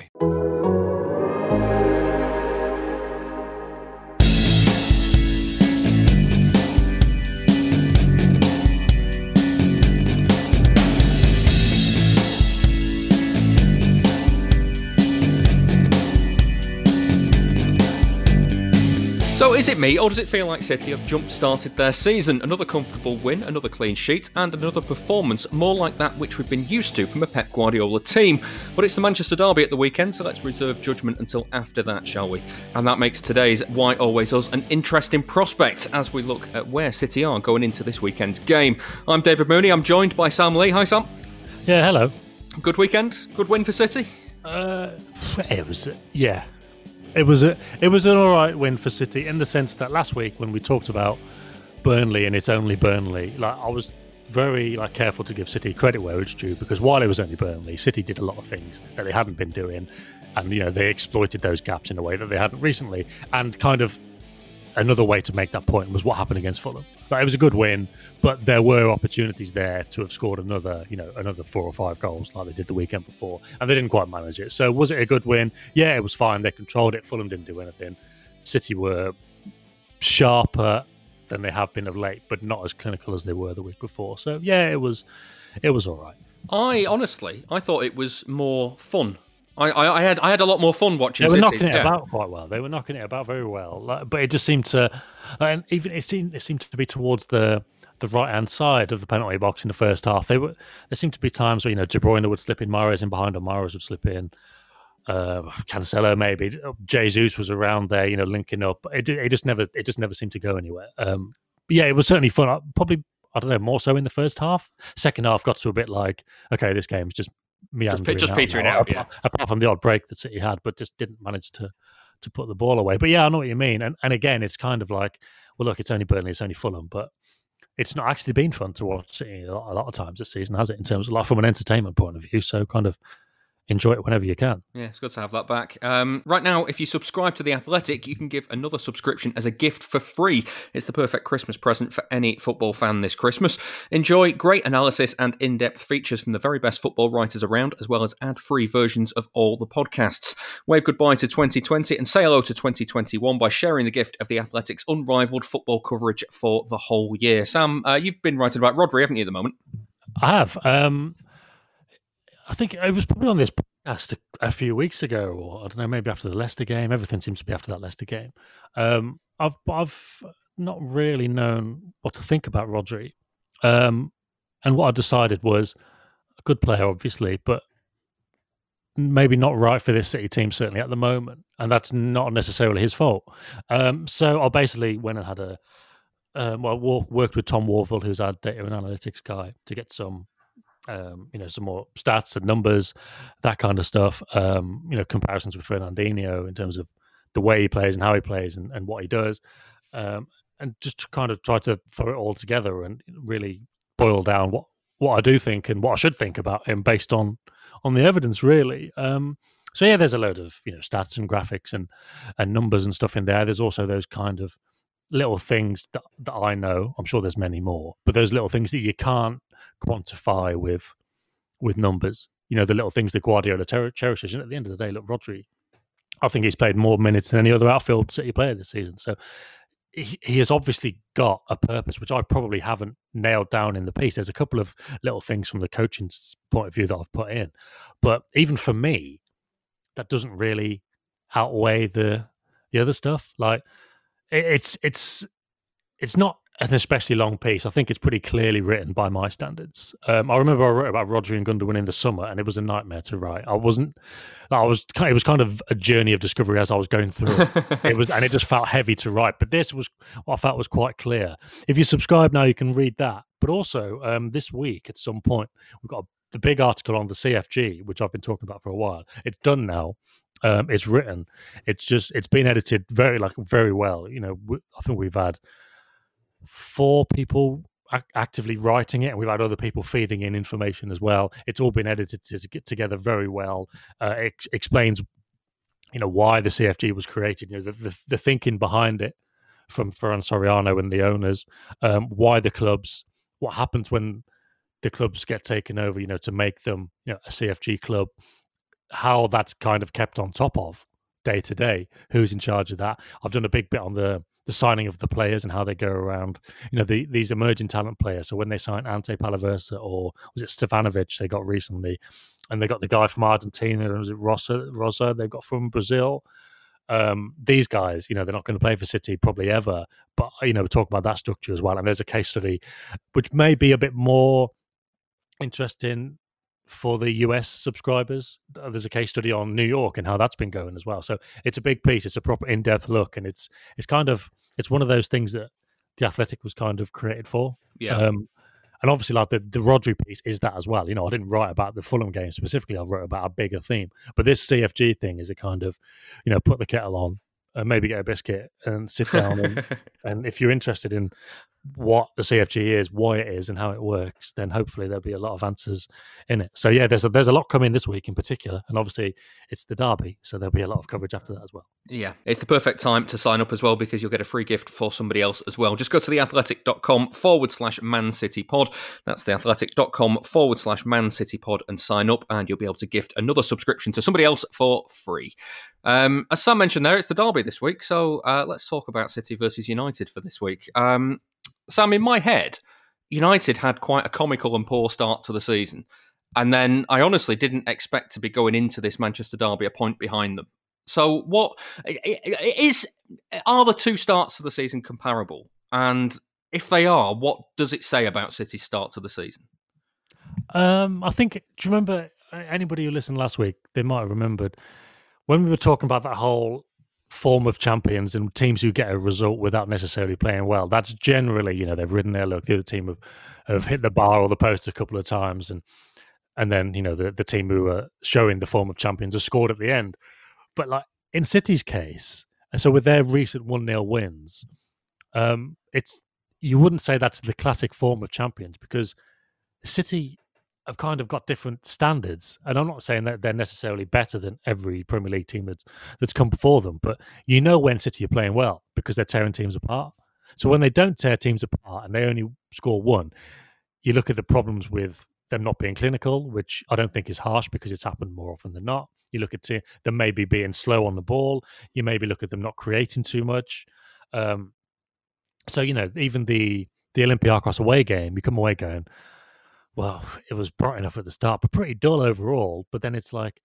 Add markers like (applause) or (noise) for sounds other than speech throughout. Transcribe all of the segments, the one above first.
So is it me, or does it feel like City have jump-started their season? Another comfortable win, another clean sheet, and another performance more like that which we've been used to from a Pep Guardiola team. But it's the Manchester Derby at the weekend, so let's reserve judgment until after that, shall we? And that makes today's Why Always Us an interesting prospect as we look at where City are going into this weekend's game. I'm David Mooney, I'm joined by Sam Lee. Hi, Sam. Yeah, hello. Good weekend? Good win for City? Uh, it was, yeah. It was a it was an all right win for City in the sense that last week when we talked about Burnley and it's only Burnley, like I was very like careful to give City credit where it's due because while it was only Burnley, City did a lot of things that they hadn't been doing, and you know they exploited those gaps in a way that they hadn't recently, and kind of another way to make that point was what happened against Fulham. Like, it was a good win, but there were opportunities there to have scored another, you know, another four or five goals like they did the weekend before, and they didn't quite manage it. So was it a good win? Yeah, it was fine. They controlled it. Fulham didn't do anything. City were sharper than they have been of late, but not as clinical as they were the week before. So yeah, it was, it was all right. I honestly, I thought it was more fun I, I, I, had I had a lot more fun watching. They were City. knocking it yeah. about quite well. They were knocking it about very well, like, but it just seemed to, and even it seemed it seemed to be towards the the right hand side of the penalty box in the first half. They were there seemed to be times where you know De Bruyne would slip in, Mahrez in behind, or Mahrez would slip in. Uh, Cancelo maybe Jesus was around there, you know, linking up. It, it just never it just never seemed to go anywhere. Um, but yeah, it was certainly fun. I, Probably I don't know more so in the first half. Second half got to a bit like okay, this game's just just, just petering out, apart, yeah. apart from the odd break that City had, but just didn't manage to to put the ball away. But yeah, I know what you mean. And and again, it's kind of like, well, look, it's only Burnley, it's only Fulham, but it's not actually been fun to watch City a lot, a lot of times this season, has it? In terms of like from an entertainment point of view, so kind of enjoy it whenever you can. Yeah, it's good to have that back. Um, right now, if you subscribe to The Athletic, you can give another subscription as a gift for free. It's the perfect Christmas present for any football fan this Christmas. Enjoy great analysis and in depth features from the very best football writers around, as well as ad free versions of all the podcasts. Wave goodbye to 2020 and say hello to 2021 by sharing the gift of The Athletic's unrivaled football coverage for the whole year. Sam, uh, you've been writing about Rodri, haven't you, at the moment? I have. Um, I think it was probably on this podcast a, a, few weeks ago, or I don't know, maybe after the Leicester game. Everything seems to be after that Leicester game. Um, I've I've not really known what to think about Rodri, um, and what I decided was a good player, obviously, but maybe not right for this City team, certainly at the moment, and that's not necessarily his fault. Um, so I basically went and had a um, well, worked with Tom Worville, who's our data and analytics guy, to get some um, you know, some more stats and numbers, that kind of stuff. Um, you know, comparisons with Fernandinho in terms of the way he plays and how he plays and, and what he does. Um, and just kind of try to throw it all together and really boil down what, what I do think and what I should think about him based on on the evidence, really. Um, so yeah, there's a load of you know stats and graphics and and numbers and stuff in there. There's also those kind of little things that, that I know. I'm sure there's many more, but those little things that you can't quantify with with numbers. You know, the little things that Guardiola ter- cherishes. And at the end of the day, look, Rodri, I think he's played more minutes than any other outfield City player this season. So he, he has obviously got a purpose, which I probably haven't nailed down in the piece. There's a couple of little things from the coaching point of view that I've put in, but even for me, that doesn't really outweigh the the other stuff. Like it's it's it's not an especially long piece. I think it's pretty clearly written by my standards. Um, I remember I wrote about Rodri and Gundogan in the summer, and it was a nightmare to write. I wasn't. I was. It was kind of a journey of discovery as I was going through. (laughs) it was, and it just felt heavy to write. But this was what I felt was quite clear. If you subscribe now, you can read that. But also um, this week, at some point, we've got a the big article on the CFG, which I've been talking about for a while, it's done now. Um, it's written. It's just it's been edited very like very well. You know, I think we've had four people actively writing it, and we've had other people feeding in information as well. It's all been edited to get together very well. Uh, it explains, you know, why the CFG was created. You know, the, the, the thinking behind it from Ferran Soriano and the owners, um, why the clubs, what happens when the clubs get taken over. You know, to make them you know a CFG club, how that's kind of kept on top of day to day. Who's in charge of that? I've done a big bit on the the signing of the players and how they go around, you know, the, these emerging talent players. So when they signed Ante Palaversa or was it Stevanovic they got recently, and they got the guy from Argentina, was it Rosa, Rosa they've got from Brazil. Um, these guys, you know, they're not going to play for City probably ever, but you know, we talk about that structure as well. And there's a case study which may be a bit more interesting for the US subscribers. There's a case study on New York and how that's been going as well. So it's a big piece. It's a proper in-depth look, and it's it's kind of it's one of those things that the Athletic was kind of created for. Yeah. Um, and obviously, like the, the Rodri piece is that as well. You know, I didn't write about the Fulham game specifically. I wrote about a bigger theme. But this CFG thing is a kind of, you know, put the kettle on, and maybe get a biscuit and sit down. and, (laughs) and if you're interested in what the CFG is, why it is, and how it works, then hopefully there'll be a lot of answers in it. So yeah, there's a, there's a lot coming this week in particular, and obviously it's the derby, so there'll be a lot of coverage after that as well. Yeah, it's the perfect time to sign up as well because you'll get a free gift for somebody else as well. Just go to theathletic.com forward slash Man City Pod. That's theathletic.com forward slash Man City Pod and sign up, and you'll be able to gift another subscription to somebody else for free. Um, as Sam mentioned there, it's the derby this week, so uh, let's talk about City versus United for this week. Um, Sam, in my head, United had quite a comical and poor start to the season. And then I honestly didn't expect to be going into this Manchester derby a point behind them. So, what is are the two starts to the season comparable? And if they are, what does it say about City's start to the season? Um, I think. Do you remember anybody who listened last week? They might have remembered when we were talking about that whole form of champions and teams who get a result without necessarily playing well. That's generally, you know, they've ridden their luck. The other team have, have hit the bar or the post a couple of times, and and then you know the the team who are showing the form of champions have scored at the end. But like in City's case, and so with their recent one 0 wins, um, it's you wouldn't say that's the classic form of champions because City have kind of got different standards. And I'm not saying that they're necessarily better than every Premier League team that's that's come before them, but you know when City are playing well because they're tearing teams apart. So when they don't tear teams apart and they only score one, you look at the problems with them not being clinical, which I don't think is harsh because it's happened more often than not. You look at them maybe being slow on the ball. You maybe look at them not creating too much. Um, so you know, even the the Olympiacos away game, you come away going, well, it was bright enough at the start, but pretty dull overall. But then it's like,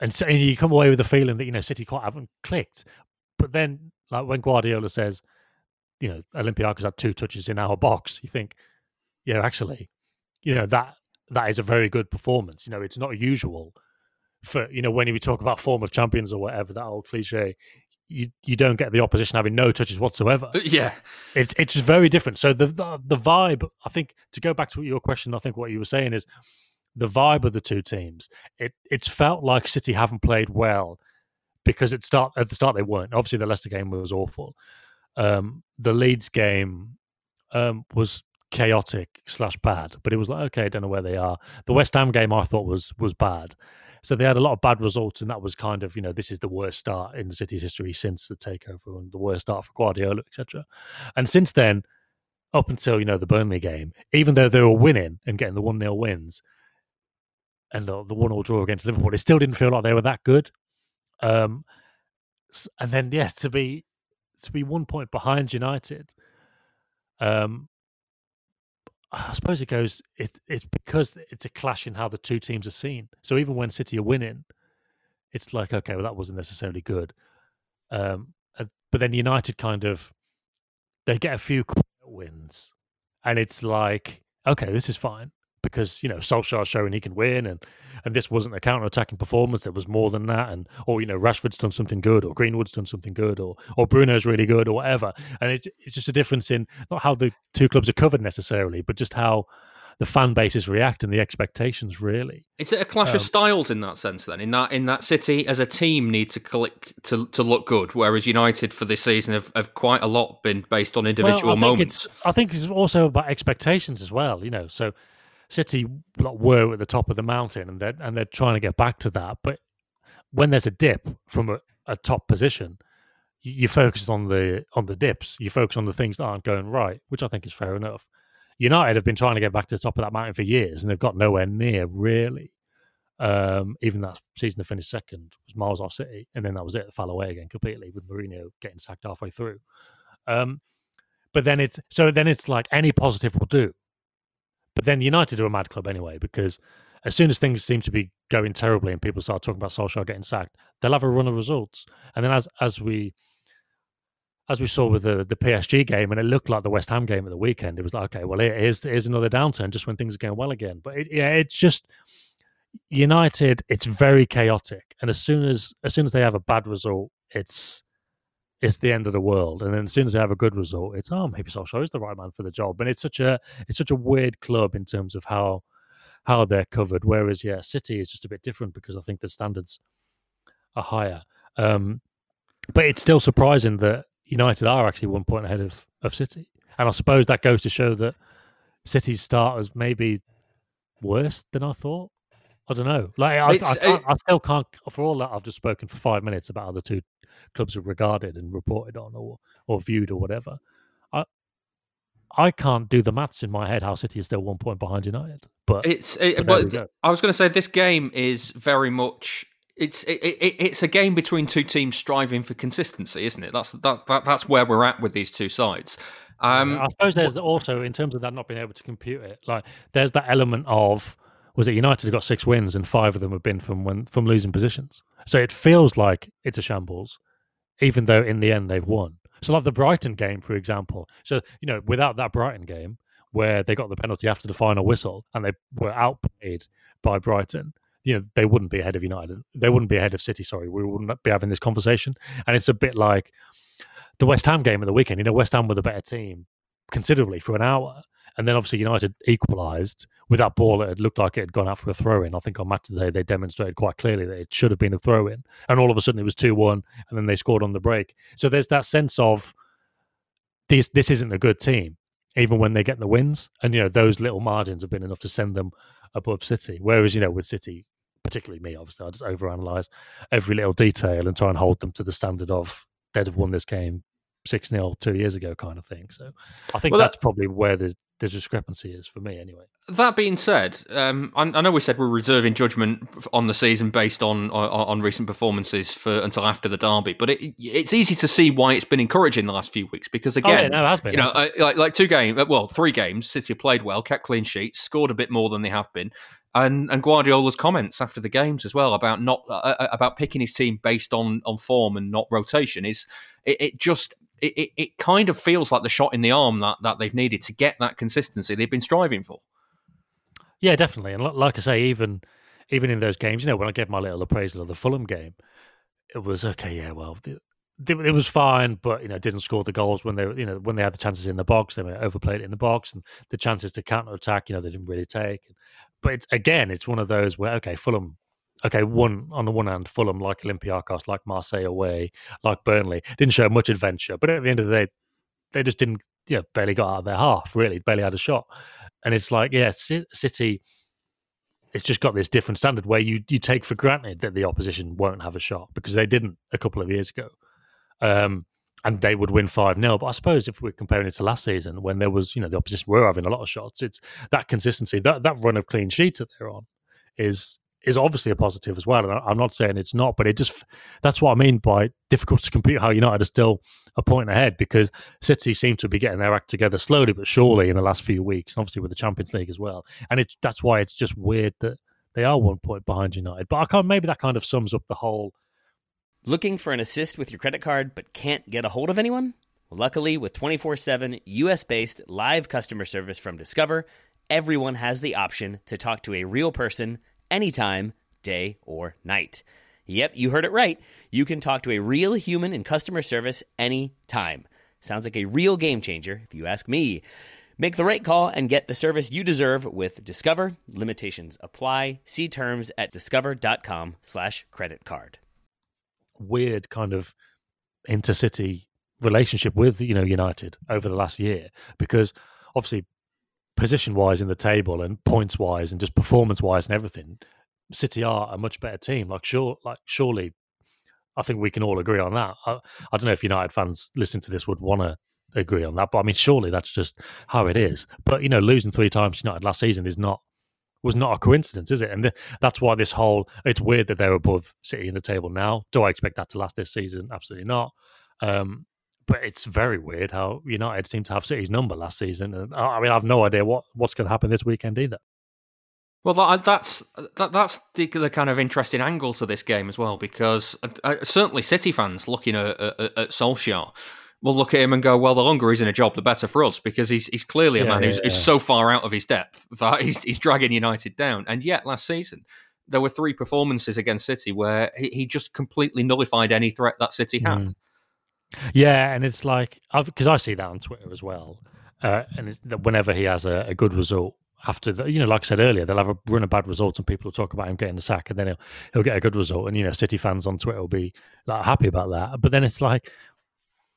and so and you come away with the feeling that you know City quite haven't clicked. But then, like when Guardiola says, you know, Olympiacos had two touches in our box, you think, yeah, actually, you know that that is a very good performance. You know, it's not usual for you know when we talk about form of champions or whatever that old cliche you you don't get the opposition having no touches whatsoever. Uh, yeah, it's it's very different. So the, the, the vibe, I think, to go back to your question, I think what you were saying is the vibe of the two teams. It it's felt like City haven't played well because it start at the start they weren't. Obviously, the Leicester game was awful. Um, the Leeds game um, was chaotic slash bad, but it was like okay, I don't know where they are. The West Ham game I thought was was bad. So they had a lot of bad results, and that was kind of you know this is the worst start in the city's history since the takeover and the worst start for Guardiola, etc. And since then, up until you know the Burnley game, even though they were winning and getting the one 0 wins and the, the one 0 draw against Liverpool, it still didn't feel like they were that good. Um, and then yeah, to be to be one point behind United, um, I suppose it goes. It, it's because it's a clash in how the two teams are seen. So even when City are winning, it's like okay, well that wasn't necessarily good. Um, but then United kind of they get a few wins, and it's like okay, this is fine because you know Solskjaer's showing he can win, and and this wasn't a counter attacking performance. There was more than that, and or you know Rashford's done something good, or Greenwood's done something good, or or Bruno's really good, or whatever. And it's it's just a difference in not how the two clubs are covered necessarily, but just how the fan bases react and the expectations really. It's a clash um, of styles in that sense then? In that in that City as a team need to click to to look good, whereas United for this season have, have quite a lot been based on individual well, I moments. I think it's also about expectations as well. You know, so City were at the top of the mountain and they're and they're trying to get back to that, but when there's a dip from a, a top position, you, you focus on the on the dips. You focus on the things that aren't going right, which I think is fair enough. United have been trying to get back to the top of that mountain for years, and they've got nowhere near really. Um, even that season they finished second was miles off City, and then that was it. Fell away again completely with Mourinho getting sacked halfway through. Um, but then it's so then it's like any positive will do. But then United are a mad club anyway because as soon as things seem to be going terribly and people start talking about Solskjaer getting sacked, they'll have a run of results. And then as as we as we saw with the the PSG game, and it looked like the West Ham game at the weekend. It was like, okay, well, here's here's another downturn just when things are going well again. But it, yeah, it's just United. It's very chaotic, and as soon as as soon as they have a bad result, it's it's the end of the world. And then as soon as they have a good result, it's oh maybe Solskjaer is the right man for the job. And it's such a it's such a weird club in terms of how how they're covered. Whereas yeah, City is just a bit different because I think the standards are higher. Um, but it's still surprising that United are actually one point ahead of, of City. And I suppose that goes to show that City's start was maybe worse than I thought. I don't know. Like I, I, I, still can't. For all that, I've just spoken for five minutes about how the two clubs are regarded and reported on, or or viewed, or whatever. I I can't do the maths in my head how City is still one point behind United. But it's. It, but, I was going to say this game is very much it's it, it, it's a game between two teams striving for consistency, isn't it? That's that, that that's where we're at with these two sides. Um, I suppose there's also in terms of that not being able to compute it, like there's that element of was it United have got six wins and five of them have been from when from losing positions, so it feels like it's a shambles, even though in the end they've won. So like the Brighton game, for example. So you know, without that Brighton game where they got the penalty after the final whistle and they were outplayed by Brighton you know they wouldn't be ahead of United. They wouldn't be ahead of City. Sorry, we wouldn't be having this conversation. And it's a bit like the West Ham game at the weekend. You know, West Ham were the better team considerably for an hour, and then obviously United equalised with that ball. It looked like it had gone out for a throw in. I think on match today they demonstrated quite clearly that it should have been a throw in, and all of a sudden it was two one, and then they scored on the break. So there's that sense of this. This isn't a good team even when they get the wins. And you know those little margins have been enough to send them above City. Whereas you know with City, particularly me, obviously, I just overanalyze every little detail and try and hold them to the standard of they'd have won this game 6 0 two years ago, kind of thing. So I think well, that's that, probably where the, the discrepancy is for me, anyway. That being said, um, I, I, know we said we're reserving judgment on the season based on on, on recent performances for until after the derby, but it, it's easy to see why it's been encouraging the last few weeks because again, oh, yeah, no, has been, you know, uh, like like two games, uh, well, three games, City have played well, kept clean sheets, scored a bit more than they have been, and and Guardiola's comments after the games as well about not uh, uh, about picking his team based on on form and not rotation is it, it just it, it, it, kind of feels like the shot in the arm that that they've needed to get that consistency they've been striving for. Yeah, definitely, and like I say, even even in those games, you know, when I gave my little appraisal of the Fulham game, it was okay. Yeah, well, it was fine, but you know, didn't score the goals when they, you know, when they had the chances in the box. They were overplayed it in the box, and the chances to counter attack, you know, they didn't really take but again, it's one of those where okay, Fulham, okay, one on the one hand, Fulham like Olympiacos, like Marseille away, like Burnley, didn't show much adventure, but at the end of the day, they just didn't, yeah, barely got out of their half, really, barely had a shot, and it's like, yeah, City. It's just got this different standard where you you take for granted that the opposition won't have a shot because they didn't a couple of years ago. Um, and they would win 5 0. But I suppose if we're comparing it to last season when there was, you know, the opposition were having a lot of shots, it's that consistency, that, that run of clean sheets that they're on is is obviously a positive as well. And I'm not saying it's not, but it just that's what I mean by difficult to compete how United are still a point ahead because City seem to be getting their act together slowly but surely in the last few weeks, and obviously with the Champions League as well. And it's that's why it's just weird that they are one point behind United. But I can't maybe that kind of sums up the whole Looking for an assist with your credit card but can't get a hold of anyone? luckily, with 24 7 US based live customer service from Discover, everyone has the option to talk to a real person anytime, day or night. Yep, you heard it right. You can talk to a real human in customer service anytime. Sounds like a real game changer, if you ask me. Make the right call and get the service you deserve with Discover. Limitations apply. See terms at discover.com slash credit card. Weird kind of intercity relationship with, you know, United over the last year because obviously position wise in the table and points wise and just performance wise and everything, City are a much better team. Like sure like surely I think we can all agree on that. I, I don't know if United fans listening to this would want to agree on that. But I mean, surely that's just how it is. But you know, losing three times United last season is not was not a coincidence, is it? And th- that's why this whole it's weird that they're above City in the table now. Do I expect that to last this season? Absolutely not. Um, but it's very weird how United seem to have City's number last season, and I mean, I've no idea what what's going to happen this weekend either. Well, that, that's that, that's the, the, kind of interesting angle to this game as well, because uh, uh certainly City fans looking at, at, at Solskjaer we'll look at him and go, well, the longer he's in a job, the better for us, because he's he's clearly a yeah, man who's, yeah, who's, so far out of his depth that he's, he's dragging United down. And yet, last season, there were three performances against City where he, he just completely nullified any threat that City had. Mm. Yeah, and it's like because I see that on Twitter as well, uh, and it's that whenever he has a, a good result after the, you know, like I said earlier, they'll have a run of bad results and people will talk about him getting the sack, and then he'll he'll get a good result, and you know, City fans on Twitter will be like happy about that. But then it's like,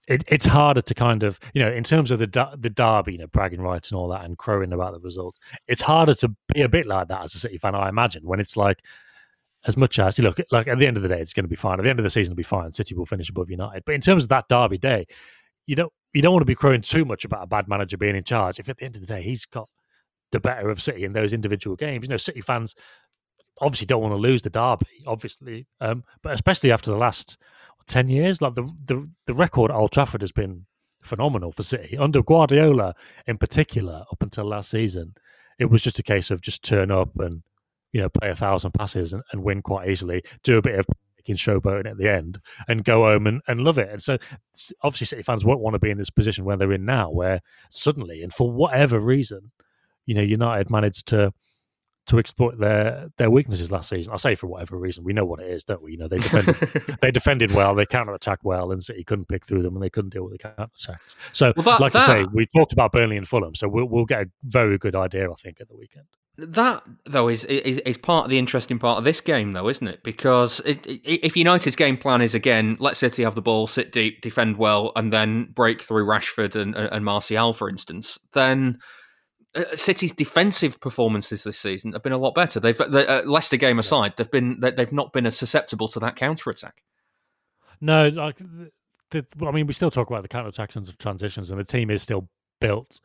it, it's harder to kind of you know in terms of the the derby, you know, bragging rights and all that, and crowing about the results. It's harder to be a bit like that as a City fan, I imagine, when it's like as much as look like at the end of the day, it's going to be fine. At the end of the season, it'll be fine. City will finish above United. But in terms of that derby day, you don't you don't want to be crowing too much about a bad manager being in charge. If at the end of the day he's got the better of City in those individual games, you know, City fans obviously don't want to lose the derby, obviously, um, but especially after the last ten years. Like the the the record at Old Trafford has been phenomenal for City under Guardiola in particular. Up until last season, it was just a case of just turn up and you know play a thousand passes and, and win quite easily, do a bit of making showboating at the end, and go home and, and love it. And so obviously City fans won't want to be in this position where they're in now, where suddenly and for whatever reason, you know United managed to to exploit their their weaknesses last season. I say for whatever reason, we know what it is, don't we? You know, they defended (laughs) they defended well, they counter attacked well, and City couldn't pick through them, and they couldn't deal with the counter attacks. So, well, that, like that, I say, we talked about Burnley and Fulham, so we'll we'll get a very good idea, I think, at the weekend. That though is, is is part of the interesting part of this game, though, isn't it? Because it, it, if United's game plan is again, let City have the ball, sit deep, defend well, and then break through Rashford and, and Martial, for instance, then uh, City's defensive performances this season have been a lot better. They've the, uh, Leicester game aside, they've been they've not been as susceptible to that counter attack. No, like the, the, I mean, we still talk about the counter attacks and transitions, and the team is still built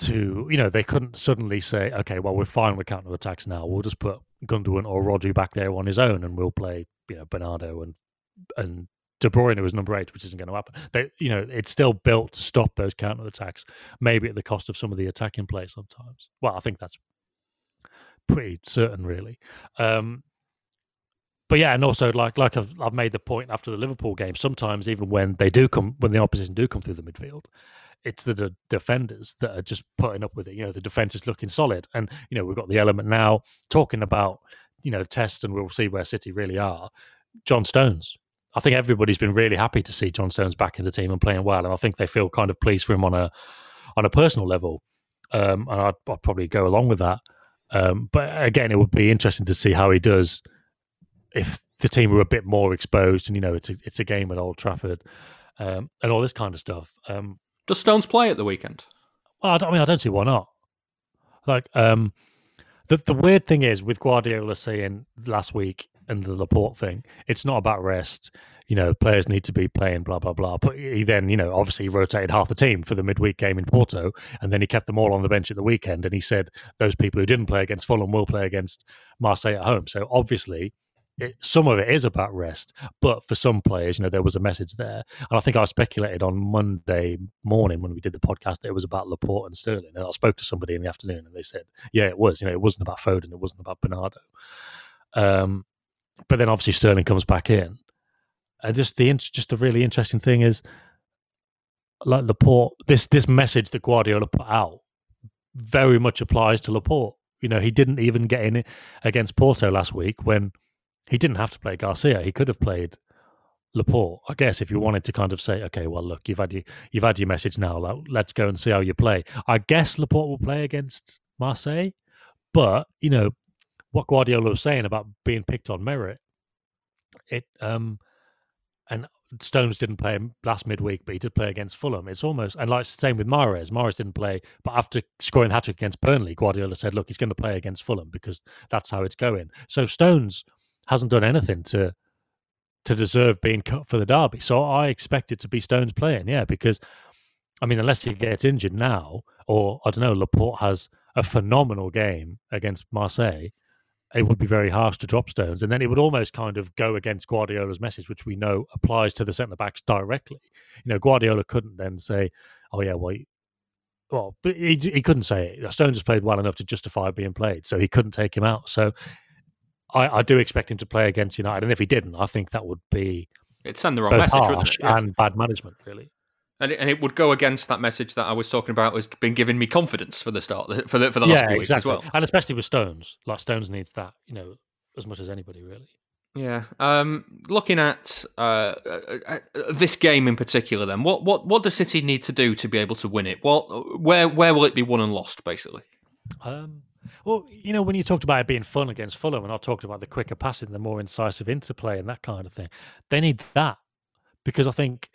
to you know they couldn't suddenly say, okay, well we're fine with counter attacks now. We'll just put Gundogan or Rodri back there on his own, and we'll play you know Bernardo and and De Bruyne was number eight, which isn't going to happen. They, you know, it's still built to stop those counter attacks, maybe at the cost of some of the attacking play sometimes. Well, I think that's pretty certain, really. Um, but yeah, and also like like I've, I've made the point after the Liverpool game. Sometimes even when they do come, when the opposition do come through the midfield, it's the, defenders that are just putting up with it. You know, the defense is looking solid, and you know we've got the element now talking about you know tests, and we'll see where City really are. John Stones, I think everybody's been really happy to see John Stones back in the team and playing well, and I think they feel kind of pleased for him on a on a personal level. Um, and I'd, I'd, probably go along with that. Um, but again, it would be interesting to see how he does if the team were a bit more exposed, and you know, it's a, it's a game at Old Trafford um, and all this kind of stuff. Um, does Stones play at the weekend? Well, I, I mean, I don't see why not. Like, um, the the weird thing is with Guardiola saying last week and the Laporte thing. It's not about rest. You know, players need to be playing, blah blah blah. But he then, you know, obviously rotated half the team for the midweek game in Porto, and then he kept them all on the bench at the weekend. And he said those people who didn't play against Fulham will play against Marseille at home. So obviously, it, some of it is about rest, but for some players, you know, there was a message there. And I think I speculated on Monday morning when we did the podcast that it was about Laporte and Sterling. And I spoke to somebody in the afternoon, and they said, "Yeah, it was. You know, it wasn't about Foden, it wasn't about Bernardo." Um, but then obviously Sterling comes back in, and just the just the really interesting thing is, like Laporte, this this message that Guardiola put out very much applies to Laporte. You know, he didn't even get in against Porto last week when he didn't have to play Garcia. He could have played Laporte. I guess if you wanted to kind of say, okay, well, look, you've had your, you've had your message now. Let's go and see how you play. I guess Laporte will play against Marseille, but you know what Guardiola was saying about being picked on merit. It um, and Stones didn't play last midweek, but he did play against Fulham. It's almost and like same with Mahrez. Mahrez didn't play, but after scoring hat trick against Burnley, Guardiola said, "Look, he's going to play against Fulham because that's how it's going." So Stones hasn't done anything to to deserve being cut for the derby. So I expect it to be Stones playing, yeah, because I mean, unless he gets injured now, or I don't know, Laporte has a phenomenal game against Marseille, it would be very harsh to drop Stones, and then it would almost kind of go against Guardiola's message, which we know applies to the centre backs directly. You know, Guardiola couldn't then say, "Oh yeah, well." Well, he, he couldn't say it. Stones has played well enough to justify being played, so he couldn't take him out. So I, I do expect him to play against United, and if he didn't, I think that would be it's send the wrong message, harsh yeah. and bad management, really. And it, and it would go against that message that I was talking about has been giving me confidence for the start for the for the last yeah, weeks exactly. as well. And especially with Stones, like Stones needs that, you know, as much as anybody really. Yeah. Um, looking at uh, uh, this game in particular, then what what what does City need to do to be able to win it? What where where will it be won and lost, basically? Um, well, you know, when you talked about it being fun against Fulham, and I talked about the quicker passing, the more incisive interplay, and that kind of thing, they need that because I think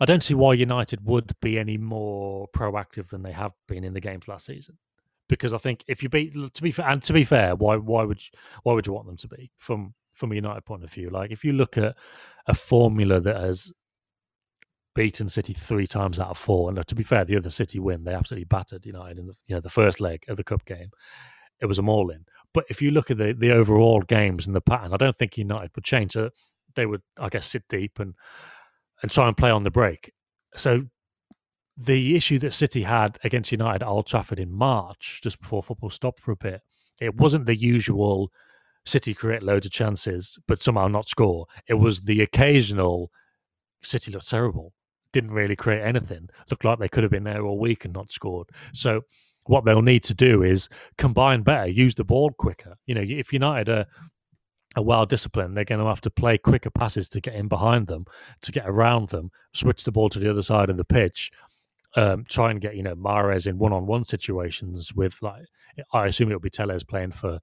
I don't see why United would be any more proactive than they have been in the games last season. Because I think if you beat, to be fair, and to be fair, why why would you, why would you want them to be from from a United point of view? Like if you look at a formula that has beaten City three times out of four, and uh, to be fair, the other City win, they absolutely battered United in the you know the first leg of the cup game. It was a all in. But if you look at the the overall games and the pattern, I don't think United would change. So they would, I guess, sit deep and and try and play on the break. So the issue that City had against United at Old Trafford in March, just before football stopped for a bit, it wasn't the usual City create loads of chances but somehow not score. It was the occasional City looked terrible, didn't really create anything, looked like they could have been there all week and not scored. So what they'll need to do is combine better, use the ball quicker. You know, if United are are well disciplined, they're going to have to play quicker passes to get in behind them, to get around them, switch the ball to the other side of the pitch, um, try and get you know Mahrez in one-on-one situations with like I assume it'll be Telles playing for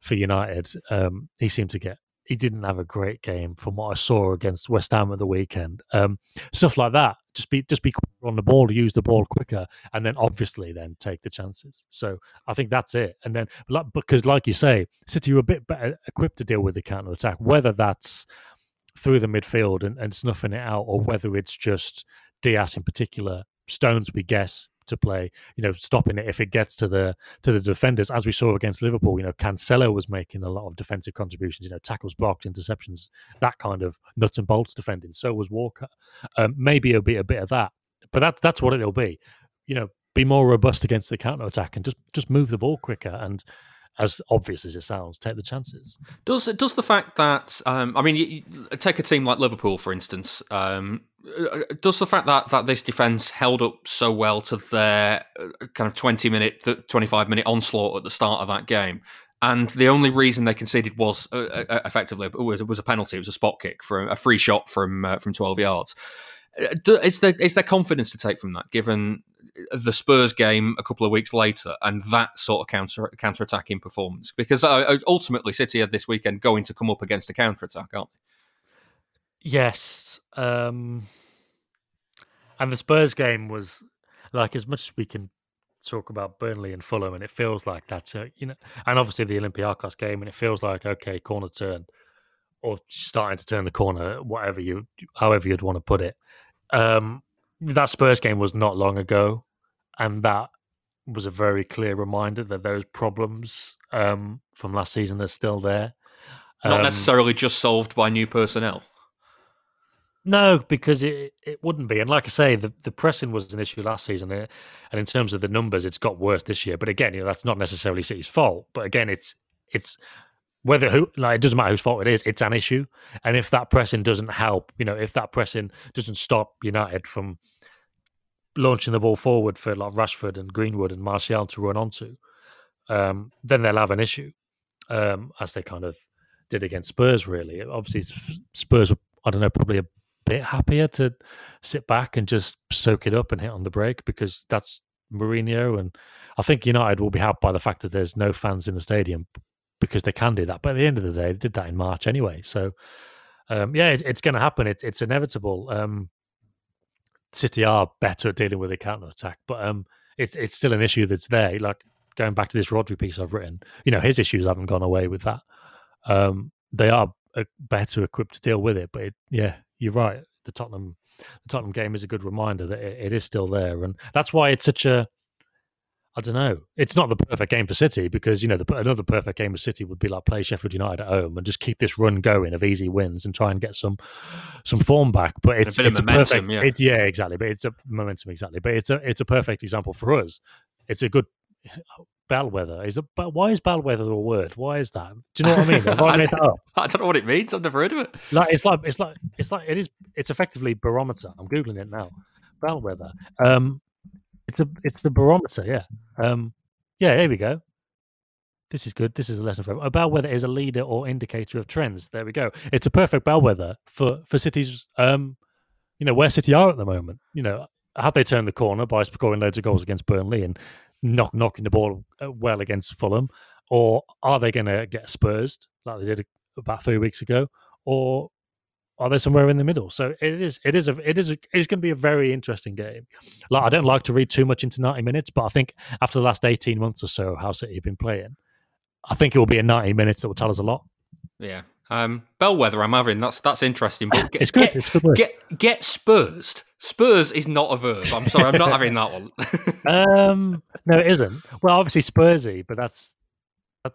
for United. Um, he seemed to get he didn't have a great game from what I saw against West Ham at the weekend. Um, stuff like that. Just be just be on the ball, use the ball quicker, and then obviously then take the chances. So I think that's it. And then because like you say, City were a bit better equipped to deal with the counter attack, whether that's through the midfield and, and snuffing it out, or whether it's just Dias in particular, Stones we guess to play, you know, stopping it if it gets to the to the defenders, as we saw against Liverpool. You know, Cancelo was making a lot of defensive contributions. You know, tackles blocked, interceptions, that kind of nuts and bolts defending. So was Walker. Um, maybe it'll be a bit of that, but that's that's what it'll be. You know, be more robust against the counter attack and just just move the ball quicker and as obvious as it sounds, take the chances. Does does the fact that um, I mean, you, you, take a team like Liverpool, for instance, um, uh, does the fact that that this defense held up so well to their uh, kind of twenty minute, twenty five minute onslaught at the start of that game, and the only reason they conceded was uh, uh effectively was, was a penalty, it was a spot kick for a free shot from uh, from twelve yards. Is there is there confidence to take from that, given the Spurs game a couple of weeks later and that sort of counter counter attacking performance? Because uh, ultimately, City had this weekend going to come up against a counter attack, aren't they? Yes, um, and the Spurs game was like as much as we can talk about Burnley and Fulham, and it feels like that's a, you know, and obviously the Olympiacos game, and it feels like okay, corner turn or starting to turn the corner, whatever you, however you'd want to put it. Um, that Spurs game was not long ago, and that was a very clear reminder that those problems um, from last season are still there. Not um, necessarily just solved by new personnel. No, because it it wouldn't be. And like I say, the, the pressing was an issue last season, eh, and in terms of the numbers, it's got worse this year. But again, you know, that's not necessarily City's fault. But again, it's it's whether who like it doesn't matter whose fault it is, it's an issue. And if that pressing doesn't help, you know, if that pressing doesn't stop United from launching the ball forward for like Rashford and Greenwood and Martial to run onto, um, then they'll have an issue, um, as they kind of did against Spurs. Really, obviously Spurs were I don't know, probably a bit happier to sit back and just soak it up and hit on the break because that's Mourinho. And I think United will be helped by the fact that there's no fans in the stadium because they can do that. But at the end of the day, they did that in March anyway. So, um, yeah, it, it's going to happen. It, it's inevitable. Um, City are better at dealing with a counter attack, but um, it's it's still an issue that's there. Like going back to this Rodri piece I've written, you know, his issues haven't gone away with that. Um, they are uh, better equipped to deal with it, but it, yeah, you're right. The Tottenham, the Tottenham game is a good reminder that it, it is still there, and that's why it's such a I don't know. It's not the perfect game for City because you know the, another perfect game for City would be like play Sheffield United at home and just keep this run going of easy wins and try and get some some form back. But it's, a it's a momentum, perfect, yeah. It's, yeah, exactly. But it's a momentum exactly. But it's a it's a perfect example for us. It's a good (laughs) bellwether. Is it? But why is bellwether a word? Why is that? Do you know what I mean? Have (laughs) I made that up? (laughs) I don't know what it means. I've never heard of it. Like it's like it's like it's like it is. It's effectively barometer. I'm googling it now. Bellwether. Um, it's a it's the barometer. Yeah. Um, yeah, here we go. This is good. This is a lesson for everyone. A bellwether is a leader or indicator of trends. There we go. It's a perfect bellwether for for cities. Um, you know where City are at the moment. You know, have they turned the corner by scoring loads of goals against Burnley and knock knocking the ball uh, well against Fulham, or are they going to get Spurs like they did about three weeks ago, or are they somewhere in the middle? So it is, it is, a, it is, a, it's going to be a very interesting game. Like I don't like to read too much into ninety minutes, but I think after the last eighteen months or so, how City have been playing, I think it will be a ninety minutes that will tell us a lot. Yeah. Um, bellwether, I'm having. That's that's interesting. But (laughs) get, It's good. Get, It's good. Get get Spurs. Spurs is not a verb. I'm sorry. I'm not (laughs) having that one. (laughs) Um, no, it isn't. Well, obviously Spursy, but that's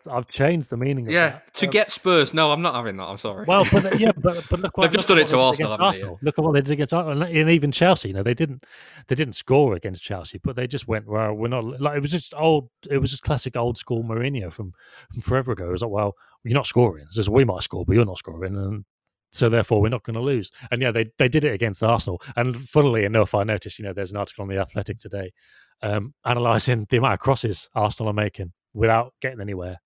I've changed the meaning. Of it. yeah. To Um, get Spurs. No, I'm not having that. I'm sorry. Well, but (laughs) yeah, but but look what They've just done it to Arsenal, haven't they? Look at what they did against Arsenal, and even Chelsea. You know, they didn't they didn't score against Chelsea, but they just went well. We're not like it was just old. It was just classic old school Mourinho from from forever ago. It was like, well, you're not scoring. Just we might score, but you're not scoring, and so therefore we're not going to lose. And yeah, they they did it against Arsenal. And funnily enough, I noticed you know there's an article on the Athletic today um, analysing the amount of crosses Arsenal are making without getting anywhere.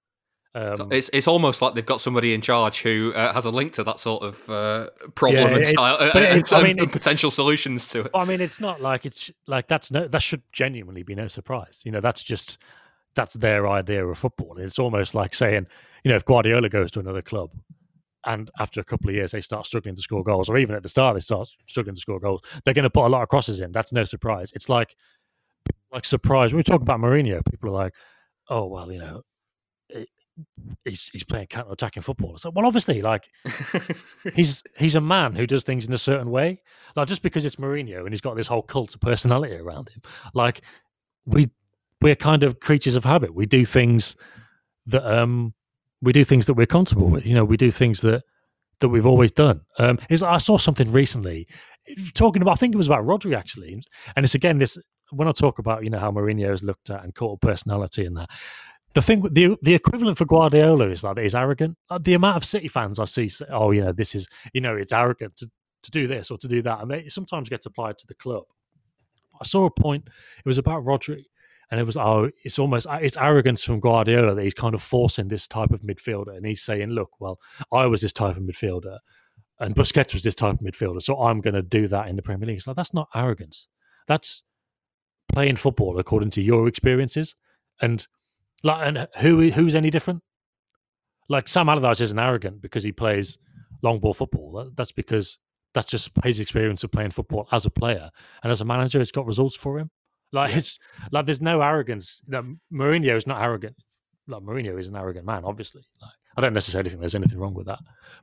Um, it's it's almost like they've got somebody in charge who uh, has a link to that sort of uh, problem Yeah, and, it- style, uh, and, I mean, and potential solutions to it. I mean, it's not like it's like that's no that should genuinely be no surprise. You know, that's just that's their idea of football. It's almost like saying, you know, if Guardiola goes to another club and after a couple of years they start struggling to score goals, or even at the start they start struggling to score goals, they're going to put a lot of crosses in. That's no surprise. It's like like surprise. When we talk about Mourinho, people are like, oh well, you know. it- He's, he's playing counter attacking football. So, well, obviously, like (laughs) he's he's a man who does things in a certain way. Like just because it's Mourinho and he's got this whole cult of personality around him, like we we're kind of creatures of habit. We do things that um we do things that we're comfortable with. You know, we do things that that we've always done. Um, is I saw something recently talking about. I think it was about Rodri actually, and it's again this when I talk about you know how Mourinho is looked at and cult personality and that. The thing, the the equivalent for Guardiola is that he's arrogant. Like, the amount of City fans I see, say, oh, you know, this is, you know, it's arrogant to, to do this or to do that, and it sometimes gets applied to the club. I saw a point. It was about Rodri, and it was oh, it's almost it's arrogance from Guardiola that he's kind of forcing this type of midfielder, and he's saying, look, well, I was this type of midfielder, and Busquets was this type of midfielder, so I'm going to do that in the Premier League. It's like that's not arrogance. That's playing football according to your experiences, and like, and who who's any different? Like Sam Allardyce isn't arrogant because he plays long ball football. That's because that's just his experience of playing football as a player and as a manager. It's got results for him. Like it's like there's no arrogance. That Mourinho is not arrogant. Like Mourinho is an arrogant man, obviously. Like I don't necessarily think there's anything wrong with that,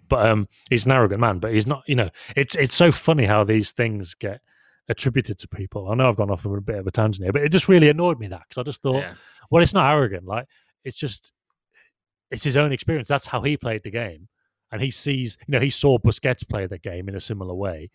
but um, he's an arrogant man. But he's not. You know, it's it's so funny how these things get attributed to people. I know I've gone off on a bit of a tangent here, but it just really annoyed me that because I just thought, Yeah. well, it's not arrogant. Like it's just it's his own experience. That's how he played the game, and he sees. You know, he saw Busquets play the game in a similar way.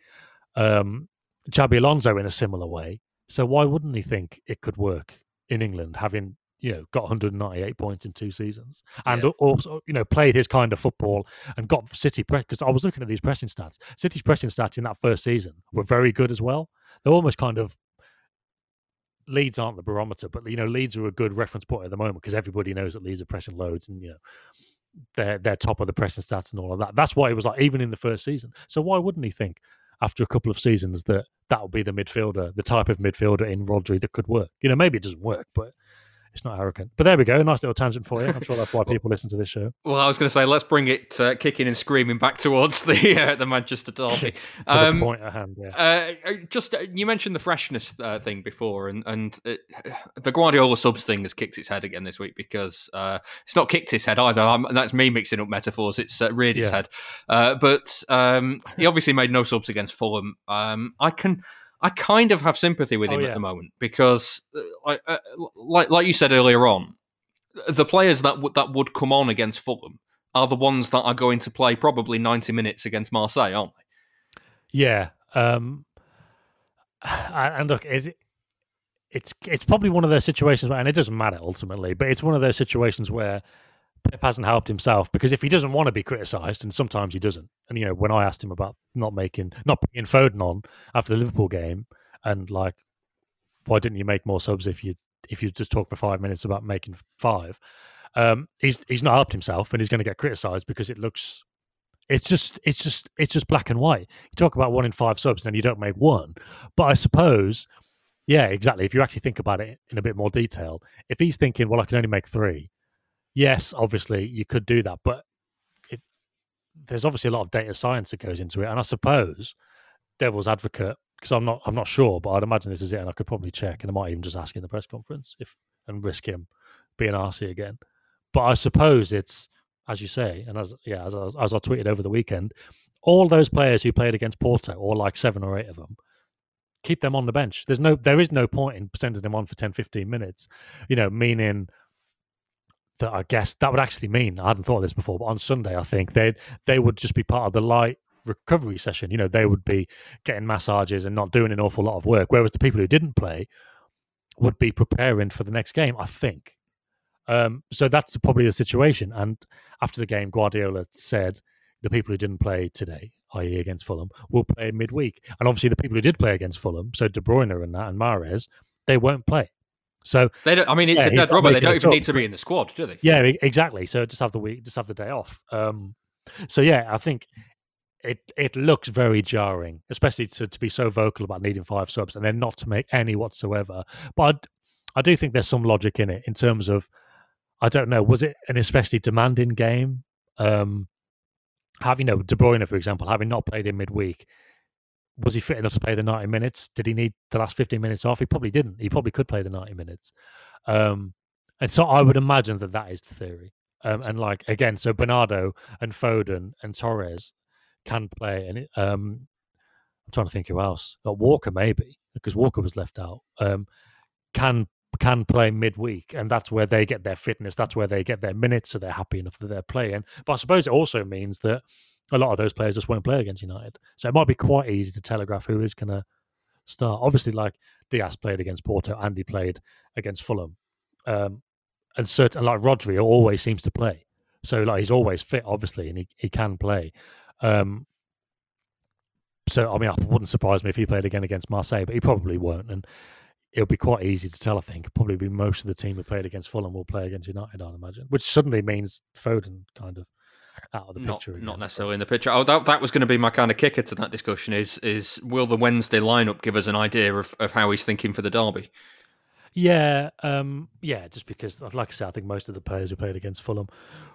Um, Xabi Alonso in a similar way. So why wouldn't he think it could work in England, having you know got 198 points in two seasons, and Yeah. also you know played his kind of football and got City press? Because I was looking at these pressing stats. City's pressing stats in that first season were very good as well. They're almost kind of Leeds aren't the barometer, but you know Leeds are a good reference point at the moment because everybody knows that Leeds are pressing loads, and you know they're they're top of the pressing stats and all of that. That's why it was like even in the first season. So why wouldn't he think after a couple of seasons that that will be the midfielder, the type of midfielder in Rodri that could work? You know, maybe it doesn't work, but it's not arrogant. But there we go. Nice little tangent for you. I'm sure that's why (laughs) people listen to this show. Well, I was going to say, let's bring it uh, kicking and screaming back towards the (laughs) uh, the Manchester derby. (laughs) to um, the point at hand. Yeah. Uh, uh just uh, you mentioned the freshness uh, thing before, and and it, the Guardiola subs thing has kicked its head again this week because it's not kicked its head either. I'm, that's me mixing up metaphors. It's reared its yeah. head. but um, he obviously made no subs against Fulham. Um, I can. I kind of have sympathy with oh, him yeah. at the moment because, uh, uh, like like you said earlier on, the players that w- that would come on against Fulham are the ones that are going to play probably ninety minutes against Marseille, aren't they? Yeah, um, (sighs) and look, it, it's it's probably one of those situations where, and it doesn't matter ultimately, but it's one of those situations where Pep hasn't helped himself because if he doesn't want to be criticised, and sometimes he doesn't, and you know when I asked him about not making, not putting Foden on after the Liverpool game, and like, why didn't you make more subs if you if you just talk for five minutes about making five? Um, he's he's not helped himself, and he's going to get criticised because it looks, it's just it's just it's just black and white. You talk about one in five subs, then you don't make one, but I suppose. Yeah, exactly. If you actually think about it in a bit more detail, if he's thinking, well, I can only make three, yes, obviously you could do that, but if, there's obviously a lot of data science that goes into it, and I suppose devil's advocate because I'm not I'm not sure, but I'd imagine this is it, and I could probably check, and I might even just ask in the press conference if and risk him being RC again. But I suppose it's as you say, and as yeah, as, as I tweeted over the weekend, all those players who played against Porto, or like seven or eight of them, keep them on the bench. There's no, there is no point in sending them on for 10, 15 minutes. You know, meaning that I guess that would actually mean I hadn't thought of this before, but on Sunday I think they they would just be part of the light recovery session. You know, they would be getting massages and not doing an awful lot of work, whereas the people who didn't play would be preparing for the next game. I think. Um, so that's probably the situation. And after the game, Guardiola said the people who didn't play today, i.e., against Fulham, will play midweek. And obviously, the people who did play against Fulham, so De Bruyne and that and Mahrez, they won't play. So they don't. I mean, it's yeah, a dead rubber. They don't even need to be in the squad, do they? Yeah, exactly. So just have the week, just have the day off. Um, so yeah, I think it it looks very jarring, especially to, to be so vocal about needing five subs and then not to make any whatsoever. But I, I do think there's some logic in it in terms of I don't know, was it an especially demanding game? Um, having you know De Bruyne, for example, having not played in midweek, was he fit enough to play the 90 minutes? Did he need the last 15 minutes off? He probably didn't. He probably could play the 90 minutes. Um, and so I would imagine that that is the theory. Um, and like, again, so Bernardo and Foden and Torres can play. And um, I'm trying to think who else. Got Walker, maybe, because Walker was left out. Um, can can play midweek, and that's where they get their fitness. That's where they get their minutes, so they're happy enough that they're playing. But I suppose it also means that a lot of those players just won't play against United. So it might be quite easy to telegraph who is going to start. Obviously, like Dias played against Porto, Andy played against Fulham, um, and certain like Rodri always seems to play. So like he's always fit, obviously, and he, he can play. Um, so I mean, it wouldn't surprise me if he played again against Marseille, but he probably won't. And it'll be quite easy to tell. I think probably be most of the team who played against Fulham will play against United. I'd imagine, which suddenly means Foden kind of out of the picture. Not, again, not necessarily in the picture. Oh, that, that was going to be my kind of kicker to that discussion. Is is will the Wednesday lineup give us an idea of, of how he's thinking for the derby? Yeah, um, yeah. Just because, like I said, I think most of the players who played against Fulham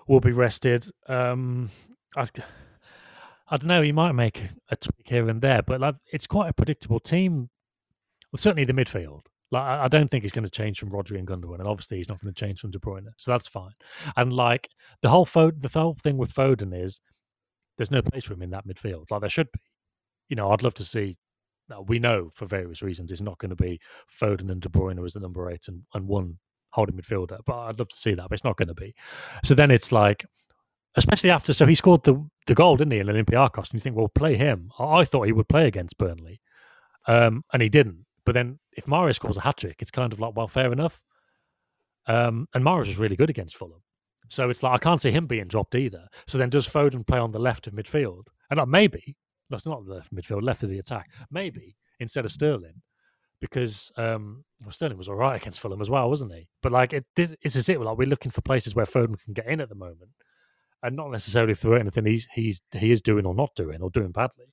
will be rested. Um, I, I don't know. He might make a tweak here and there, but like, it's quite a predictable team. Well, certainly the midfield. Like I don't think he's going to change from Rodri and Gundogan, and obviously he's not going to change from De Bruyne, so that's fine. And like the whole the whole thing with Foden is there's no place for him in that midfield. Like there should be. You know, I'd love to see. We know for various reasons it's not going to be Foden and De Bruyne as the number eight and, and one holding midfielder, but I'd love to see that, but it's not going to be. So then it's like, especially after, so he scored the the goal, didn't he, in Olympiacos? And you think, well, play him. I, I thought he would play against Burnley, um, and he didn't. But then if Mahrez scores a hat trick, it's kind of like, well, fair enough. Um, and Mahrez was really good against Fulham. So it's like, I can't see him being dropped either. So then does Foden play on the left of midfield? And like, maybe, that's not the left midfield, left of the attack, maybe instead of Sterling. Because um, well, Sterling was all right against Fulham as well, wasn't he? But like, it, this, it's as it like we're looking for places where Foden can get in at the moment. and not necessarily through anything he's he's he is doing or not doing or doing badly.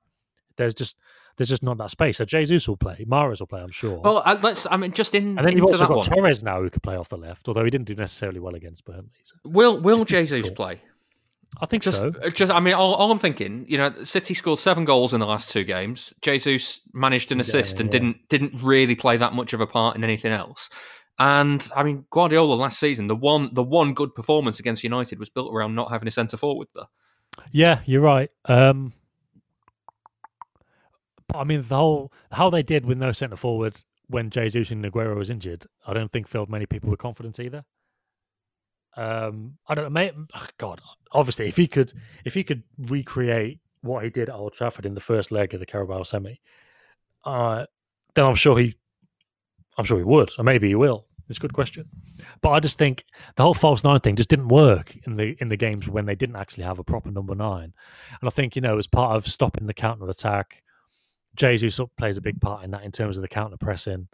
There's just there's just not that space. So Jesus will play, Mahrez will play, I'm sure. Well, uh, let's. I mean, just in. and then you've also got one. Torres now who could play off the left, although he didn't do necessarily well against Burnley. So Will Will Jesus play? I think Just, so. uh, just. I mean, all, all I'm thinking, you know, City scored seven goals in the last two games. Jesus managed an Yeah, assist and didn't didn't really play that much of a part in anything else. And I mean, Guardiola last season, the one the one good performance against United was built around not having a centre forward there. Yeah, you're right. Um, but I mean, the whole how they did with no centre forward when Jesus and Aguero was injured, I don't think filled many people with confidence either. Um, I don't know. May, God, obviously, if he could, if he could recreate what he did at Old Trafford in the first leg of the Carabao semi, uh, then I'm sure he, I'm sure he would, or maybe he will. It's a good question, but I just think the whole false nine thing just didn't work in the in the games when they didn't actually have a proper number nine, and I think you know as part of stopping the counter attack, Jesus plays a big part in that in terms of the counter pressing.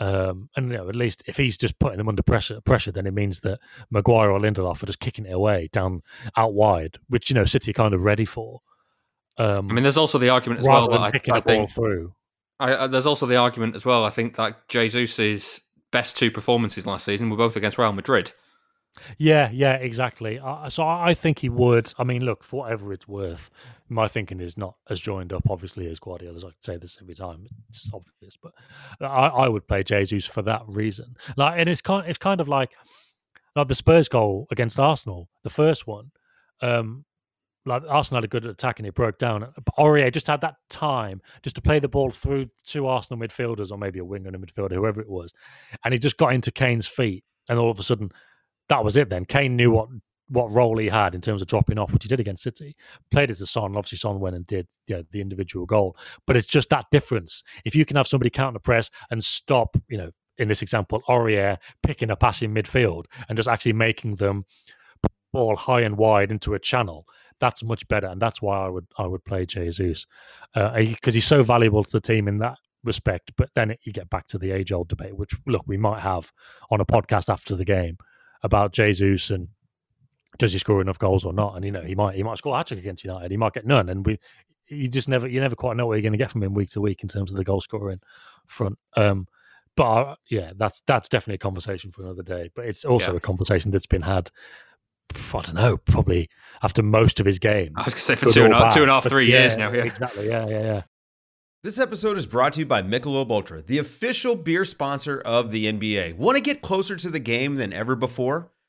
Um, and you know, at least if he's just putting them under pressure, pressure, then it means that Maguire or Lindelof are just kicking it away down out wide, which you know City are kind of ready for. Um, I mean, there's also the argument as well that I, I think through. I, I, there's also the argument as well. I think that Jesus's best two performances last season were both against Real Madrid. Yeah, yeah, exactly. Uh, so I I think he would. I mean, look, for whatever it's worth, my thinking is not as joined up, obviously, as Guardiola's. I say this every time; it's obvious, but I, I would play Jesus for that reason. Like, and it's kind, it's kind of like like the Spurs goal against Arsenal, the first one. Um, like Arsenal had a good attack and it broke down. But Aurier just had that time just to play the ball through two Arsenal midfielders or maybe a winger and a midfielder, whoever it was, and he just got into Kane's feet, and all of a sudden that was it then. Kane knew what what role he had in terms of dropping off, which he did against City. Played it to Son, obviously Son went and did the individual goal. But it's just that difference. If you can have somebody counter press and stop, you know, in this example, Aurier picking a pass in midfield and just actually making them ball high and wide into a channel, that's much better. And that's why I would I would play Jesus uh, because he's so valuable to the team in that respect. But then you get back to the age old debate, which look we might have on a podcast after the game about Jesus and does he score enough goals or not? And you know, he might he might score a hat trick against United, he might get none, and we you just never you never quite know what you're going to get from him week to week in terms of the goal scoring front. Um, but uh, yeah, that's that's definitely a conversation for another day. But it's also Yeah. a conversation that's been had. pff, I don't know, probably after most of his games. I was going to say for Good two and, or a, two and a bad, half, but three yeah, years now. Yeah. exactly. Yeah, yeah, yeah. This episode is brought to you by Michelob Ultra, the official beer sponsor of the NBA. Want to get closer to the game than ever before?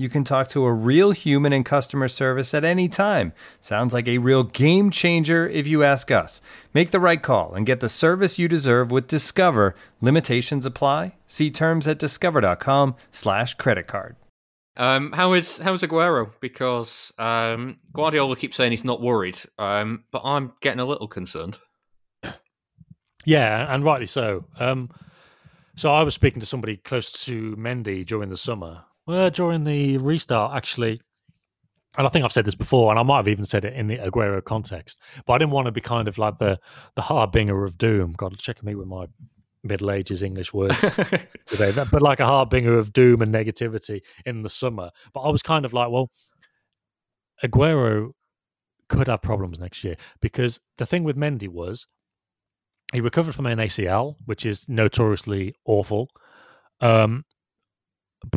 You can talk to a real human in customer service at any time. Sounds like a real game changer if you ask us. Make the right call and get the service you deserve with Discover. Limitations apply. See terms at discover.com/slash credit card. Um, how is how is Aguero? Because um, Guardiola keeps saying he's not worried, um, but I'm getting a little concerned. Yeah, and rightly so. Um, so I was speaking to somebody close to Mendy during the summer, well, during the restart, actually. And I think I've said this before, and I might have even said it in the Aguero context, but I didn't want to be kind of like the the harbinger of doom. God, checking me with my middle ages English words (laughs) today, but like a harbinger of doom and negativity in the summer. But I was kind of like, well, Aguero could have problems next year because the thing with Mendy was he recovered from an ACL, which is notoriously awful. Um,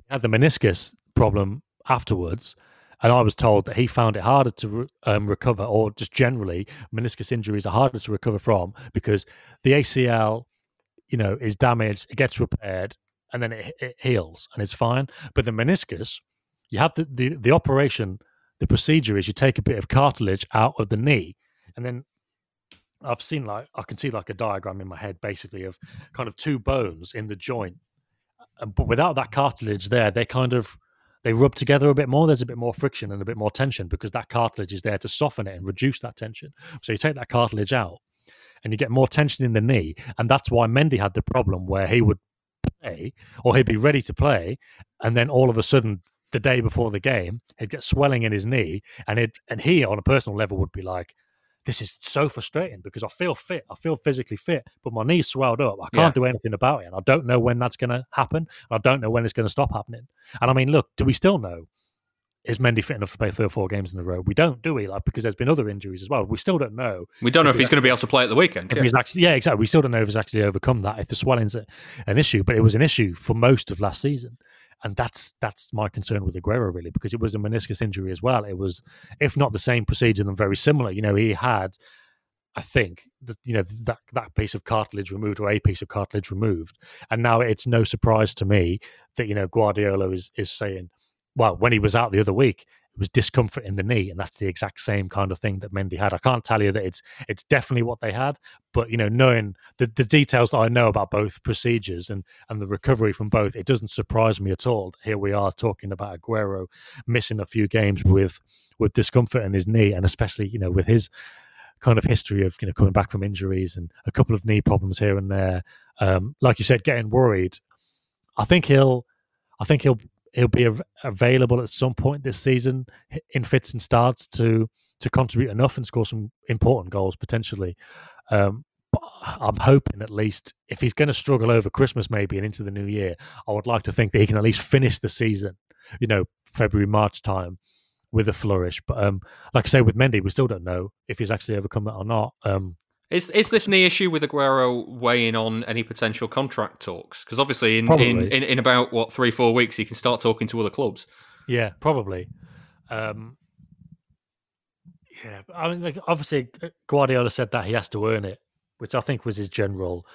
had the meniscus problem afterwards, and I was told that he found it harder to um, recover, or just generally, meniscus injuries are harder to recover from because the ACL, you know, is damaged, it gets repaired, and then it, it heals, and it's fine. But the meniscus, you have to the the operation. The procedure is you take a bit of cartilage out of the knee, and then I've seen like I can see like a diagram in my head, basically of kind of two bones in the joint, but without that cartilage there, they kind of they rub together a bit more. There's a bit more friction and a bit more tension because that cartilage is there to soften it and reduce that tension. So you take that cartilage out, and you get more tension in the knee, and that's why Mendy had the problem where he would play or he'd be ready to play, and then all of a sudden the day before the game he'd get swelling in his knee, and it and he on a personal level would be like this is so frustrating because I feel fit, I feel physically fit, but my knee's swelled up. I can't yeah. do anything about it. And I don't know when that's going to happen. I don't know when it's going to stop happening. And I mean, look, do we still know? Is Mendy fit enough to play three or four games in a row? We don't, do we? Like because there's been other injuries as well. We still don't know. We don't know if, if he's going to be able to play at the weekend. Yeah. He's actually, yeah, exactly. We still don't know if he's actually overcome that. If the swelling's a, an issue, but it was an issue for most of last season and that's that's my concern with Aguero really because it was a meniscus injury as well. It was, if not the same procedure, then very similar. You know, he had I think that you know that that piece of cartilage removed or a piece of cartilage removed, and now it's no surprise to me that you know Guardiola is is saying, well, when he was out the other week, it was discomfort in the knee, and that's the exact same kind of thing that Mendy had. I can't tell you that it's it's definitely what they had, but you know, knowing the the details that I know about both procedures and and the recovery from both, it doesn't surprise me at all. Here we are talking about Aguero missing a few games with with discomfort in his knee, and especially you know with his kind of history of you know coming back from injuries and a couple of knee problems here and there. Um, like you said, getting worried. I think he'll, I think he'll he'll be av- available at some point this season in fits and starts to to contribute enough and score some important goals potentially. Um, I'm hoping at least if he's going to struggle over Christmas maybe and into the new year, I would like to think that he can at least finish the season, you know, February March time with a flourish. But um, like I say, with Mendy, we still don't know if he's actually overcome that or not. Um, is is this knee issue with Aguero weighing on any potential contract talks? Because obviously, in, in, in, in, about what three four weeks, he can start talking to other clubs. Yeah, probably. Um, yeah, I mean, like obviously, uh, Guardiola said that he has to earn it, which I think was his general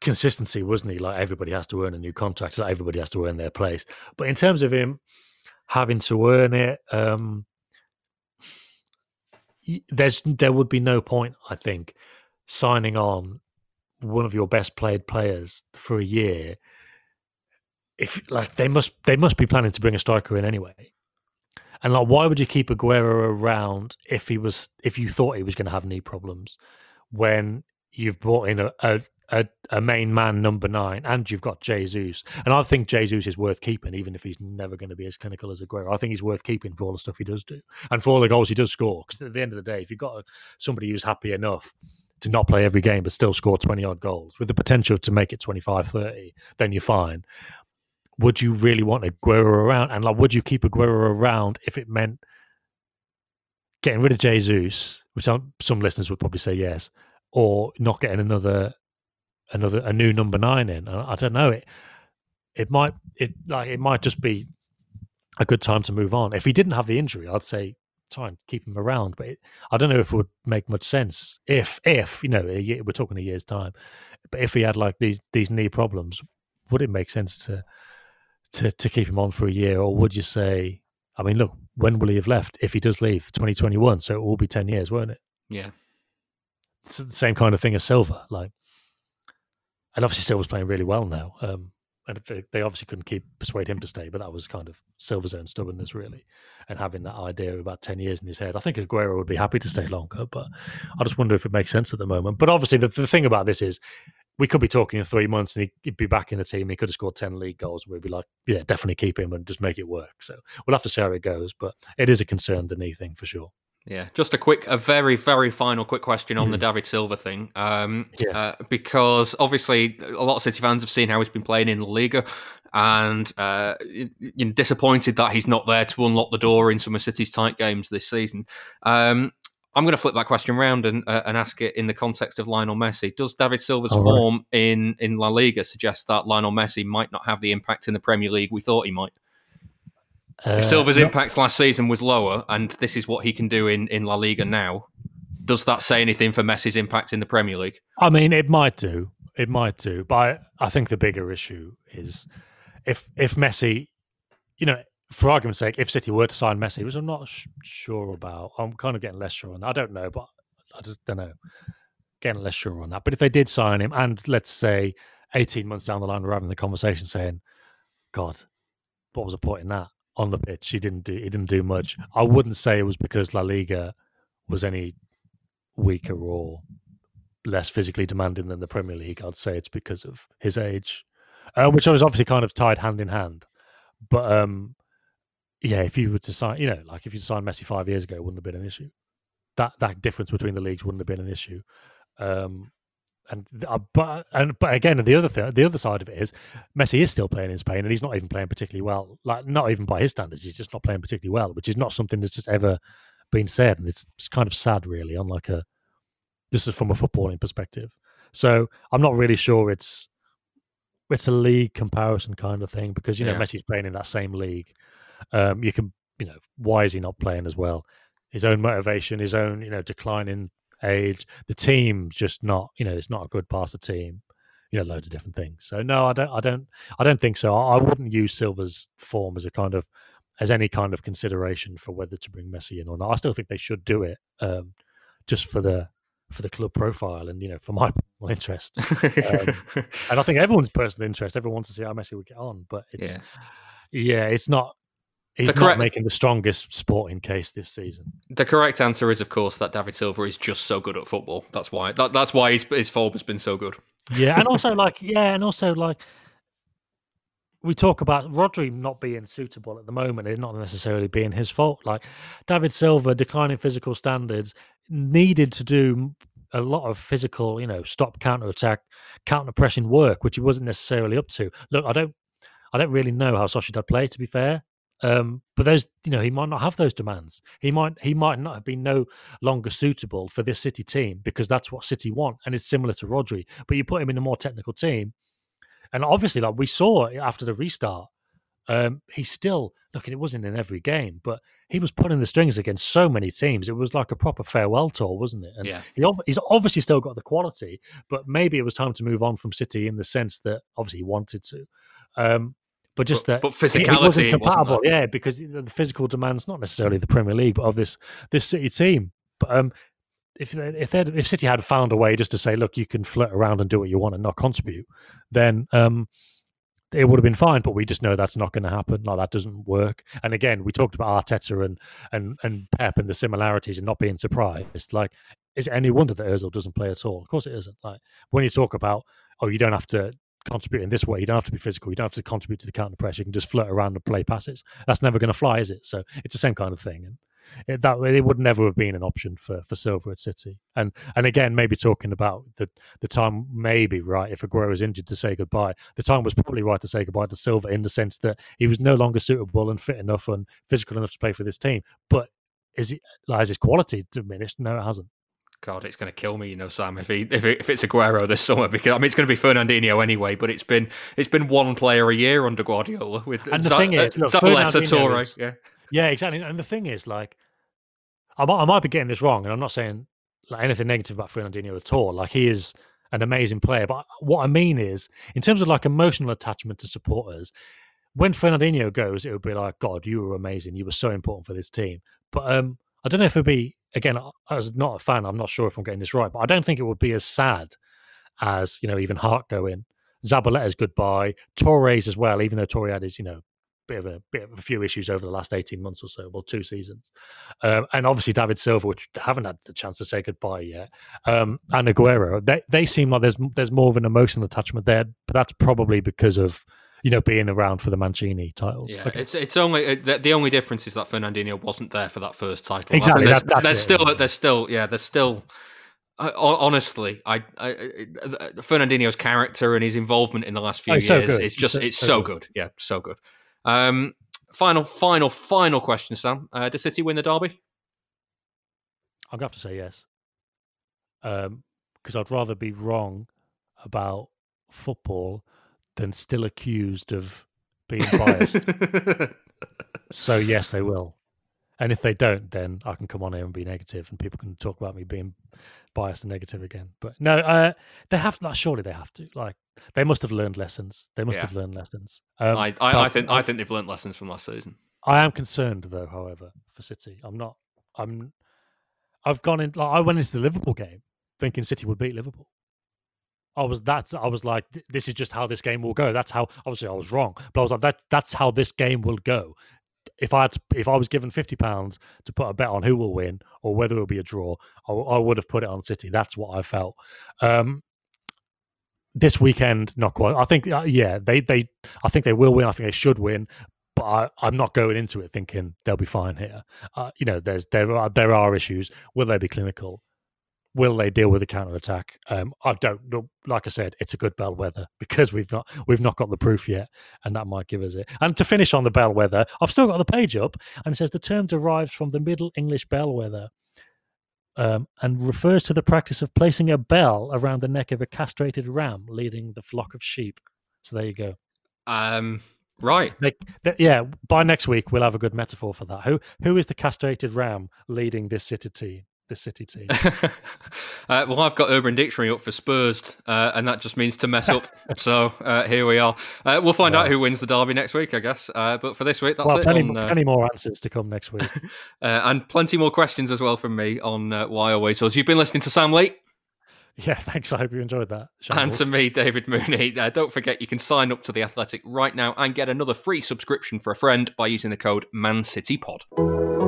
consistency, wasn't he? Like everybody has to earn a new contract, so everybody has to earn their place. But in terms of him having to earn it. Um, there's there would be no point, I think, signing on one of your best played players for a year. If like they must they must be planning to bring a striker in anyway. And like, why would you keep Aguero around if he was if you thought he was going to have knee problems when you've brought in a, a, a, a, main man number nine, and you've got Jesus. And I think Jesus is worth keeping, even if he's never going to be as clinical as Aguero. I think he's worth keeping for all the stuff he does do and for all the goals he does score. Because at the end of the day, if you've got uh, somebody who's happy enough to not play every game but still score 20 odd goals with the potential to make it 25 30, then you're fine. Would you really want Aguero around? And like, would you keep Aguero around if it meant getting rid of Jesus, which some listeners would probably say yes, or not getting another another a new number nine in. I, I don't know it. It might it like it might just be a good time to move on. If he didn't have the injury, I'd say try and keep him around. But it, I don't know if it would make much sense if if you know year, we're talking a year's time. But if he had like these these knee problems, would it make sense to to to keep him on for a year, or would you say? I mean, look, when will he have left? If he does leave, twenty twenty one, so it will be ten years, won't it? Yeah, it's the same kind of thing as Silva. Like and obviously Silva's playing really well now. Um, and they, they, obviously couldn't keep persuade him to stay, but that was kind of Silva's own stubbornness, really, and having that idea of about ten years in his head. I think Aguero would be happy to stay longer, but I just wonder if it makes sense at the moment. But obviously, the, the thing about this is, we could be talking in three months and he'd be back in the team. He could have scored ten league goals. We'd be like, yeah, definitely keep him and just make it work. So we'll have to see how it goes, but it is a concern, the knee thing for sure. Yeah, just a quick, a very, very final quick question on mm. the David Silva thing. Um, yeah. Uh, because obviously a lot of City fans have seen how he's been playing in La Liga and uh, you're disappointed that he's not there to unlock the door in some of City's tight games this season. Um, I'm going to flip that question around and, uh, and ask it in the context of Lionel Messi. Does David Silva's All form in, in La Liga suggest that Lionel Messi might not have the impact in the Premier League we thought he might? Uh, Silva's impacts last season was lower, and this is what he can do in, in La Liga now. Does that say anything for Messi's impact in the Premier League? I mean, it might do. It might do. But I, I think the bigger issue is if if Messi, you know, for argument's sake, if City were to sign Messi, which I'm not sh- sure about, I'm kind of getting less sure on that. I don't know, but I just don't know. Getting less sure on that. But if they did sign him, and let's say 18 months down the line, we're having the conversation saying, God, what was the point in that? On the pitch. He didn't do he didn't do much. I wouldn't say it was because La Liga was any weaker or less physically demanding than the Premier League. I'd say it's because of his age, uh, which I was obviously kind of tied hand in hand. But um, yeah, if you were to sign, you know, like if you signed Messi five years ago, it wouldn't have been an issue. That that difference between the leagues wouldn't have been an issue. Um, and uh, but and but again, the other thing, the other side of it is Messi is still playing in Spain, and he's not even playing particularly well. Like not even by his standards, he's just not playing particularly well, which is not something that's just ever been said, and it's, it's kind of sad, really, on like a this is from a footballing perspective. So I'm not really sure it's it's a league comparison kind of thing because you know yeah. Messi's playing in that same league. Um, you can you know why is he not playing as well? His own motivation, his own you know declining age, the team just not you know it's not a good pass the team. You know, loads of different things. So no, I don't, I don't, I don't think so. I, I wouldn't use Silva's form as a kind of as any kind of consideration for whether to bring Messi in or not. I still think they should do it, um, just for the for the club profile and you know for (laughs) my personal interest. Um, (laughs) and I think everyone's personal interest. Everyone wants to see how Messi would get on, but it's yeah, yeah it's not. He's correct, not making the strongest sporting case this season. The correct answer is, of course, that David Silva is just so good at football. That's why. That, that's why his, his form has been so good. Yeah, and also (laughs) like yeah, and also like we talk about Rodri not being suitable at the moment, it not necessarily being his fault. Like David Silva declining physical standards needed to do a lot of physical, you know, stop counter attack, counter pressing work, which he wasn't necessarily up to. Look, I don't, I don't really know how Sociedad play. To be fair, um, but those, you know, he might not have those demands. He might, he might not have been no longer suitable for this City team because that's what City want, and it's similar to Rodri. But you put him in a more technical team, and obviously, like we saw after the restart, um, he's still looking. It wasn't in every game, but he was putting the strings against so many teams. It was like a proper farewell tour, wasn't it? And yeah. he, he's obviously still got the quality, but maybe it was time to move on from City in the sense that obviously he wanted to. Um, but just but, that, but physicality it wasn't compatible, wasn't yeah, because the physical demands not necessarily the Premier League, but of this this City team. But um, if if if City had found a way just to say, look, you can flirt around and do what you want and not contribute, then um, it would have been fine, but we just know that's not going to happen. Like that doesn't work. And again, we talked about Arteta and and and Pep and the similarities and not being surprised. Like, is it any wonder that Özil doesn't play at all? Of course, it isn't. Like when you talk about, oh, you don't have to contribute in this way. You don't have to be physical. You don't have to contribute to the counter pressure. You can just flirt around and play passes. That's never going to fly, is it? So it's the same kind of thing. And it, that way it would never have been an option for for Silva at City. And and again, maybe talking about the the time, maybe right if Aguero was injured to say goodbye. The time was probably right to say goodbye to Silva in the sense that he was no longer suitable and fit enough and physical enough to play for this team. But is it has his quality diminished? No, it hasn't. God, it's going to kill me, you know, Sam. If he if, it, if it's Aguero this summer, because I mean, it's going to be Fernandinho anyway. But it's been it's been one player a year under Guardiola with and the Z- thing is, look, Zabaleta, is, yeah, yeah, exactly. And the thing is, like, I might, I might be getting this wrong, and I'm not saying like anything negative about Fernandinho at all. Like he is an amazing player, but what I mean is, in terms of like emotional attachment to supporters, when Fernandinho goes, it would be like, God, you were amazing. You were so important for this team. But um, I don't know if it'd be again. As not a fan, I'm not sure if I'm getting this right, but I don't think it would be as sad as you know even Hart going. Zabaleta's goodbye, Torres as well. Even though Torres had his you know bit of a bit of a few issues over the last eighteen months or so, well, two seasons, um, and obviously David Silva, which haven't had the chance to say goodbye yet, um, and Aguero. They they seem like there's there's more of an emotional attachment there, but that's probably because of you know being around for the Mancini titles. Yeah, okay. it's it's only the, the, only difference is that Fernandinho wasn't there for that first title. Exactly, there's, that, there's still there's still yeah there's still. I, honestly, I, I, Fernandinho's character and his involvement in the last few oh, years so is just so, it's so, so good. good. Yeah, so good. Um, final, final, final question, Sam. Uh, does City win the derby? I'm gonna have to say yes, because um, I'd rather be wrong about football than still accused of being biased. (laughs) so yes, they will. And if they don't, then I can come on here and be negative, and people can talk about me being biased and negative again. But no, uh, they have. Like, surely they have to. Like they must have learned lessons. They must yeah. have learned lessons. Um, I, I, I, think I think they've learned lessons from last season. I am concerned though. However, for City, I'm not. I'm. I've gone in. Like, I went into the Liverpool game thinking City would beat Liverpool. I was that I was like, this is just how this game will go. That's how obviously I was wrong, but I was like, that that's how this game will go if I had to, if I was given fifty pounds to put a bet on who will win or whether it will be a draw, I, I would have put it on City. That's what I felt. Um, this weekend, not quite. I think, uh, yeah, they they, I think they will win. I think they should win. But I, I'm not going into it thinking they'll be fine here. Uh, you know, there's there are there are issues. Will they be clinical? Will they deal with a counter attack? Um, I don't know. Like I said, it's a good bellwether (laughs) because we've not we've not got the proof yet, and that might give us it. And to finish on the bellwether, I've still got the page up, and it says the term derives from the Middle English bellwether, um, and refers to the practice of placing a bell around the neck of a castrated ram leading the flock of sheep. So there you go. Um, right. Yeah, by next week we'll have a good metaphor for that. Who who is the castrated ram leading this city team? This city (laughs) team. uh, well, I've got Urban Dictionary up for Spurs, uh, and that just means to mess up. (laughs) so uh, here we are. Uh, we'll find out who wins the derby next week, I guess. Uh, but for this week, that's well, it. plenty, on, uh, plenty more answers to come next week. (laughs) uh, and plenty more questions as well from me on uh, why always us. You've been listening to Sam Lee. yeah, thanks. I hope you enjoyed that. And to me, David Mooney. Uh, don't forget, you can sign up to The Athletic right now and get another free subscription for a friend by using the code ManCityPod.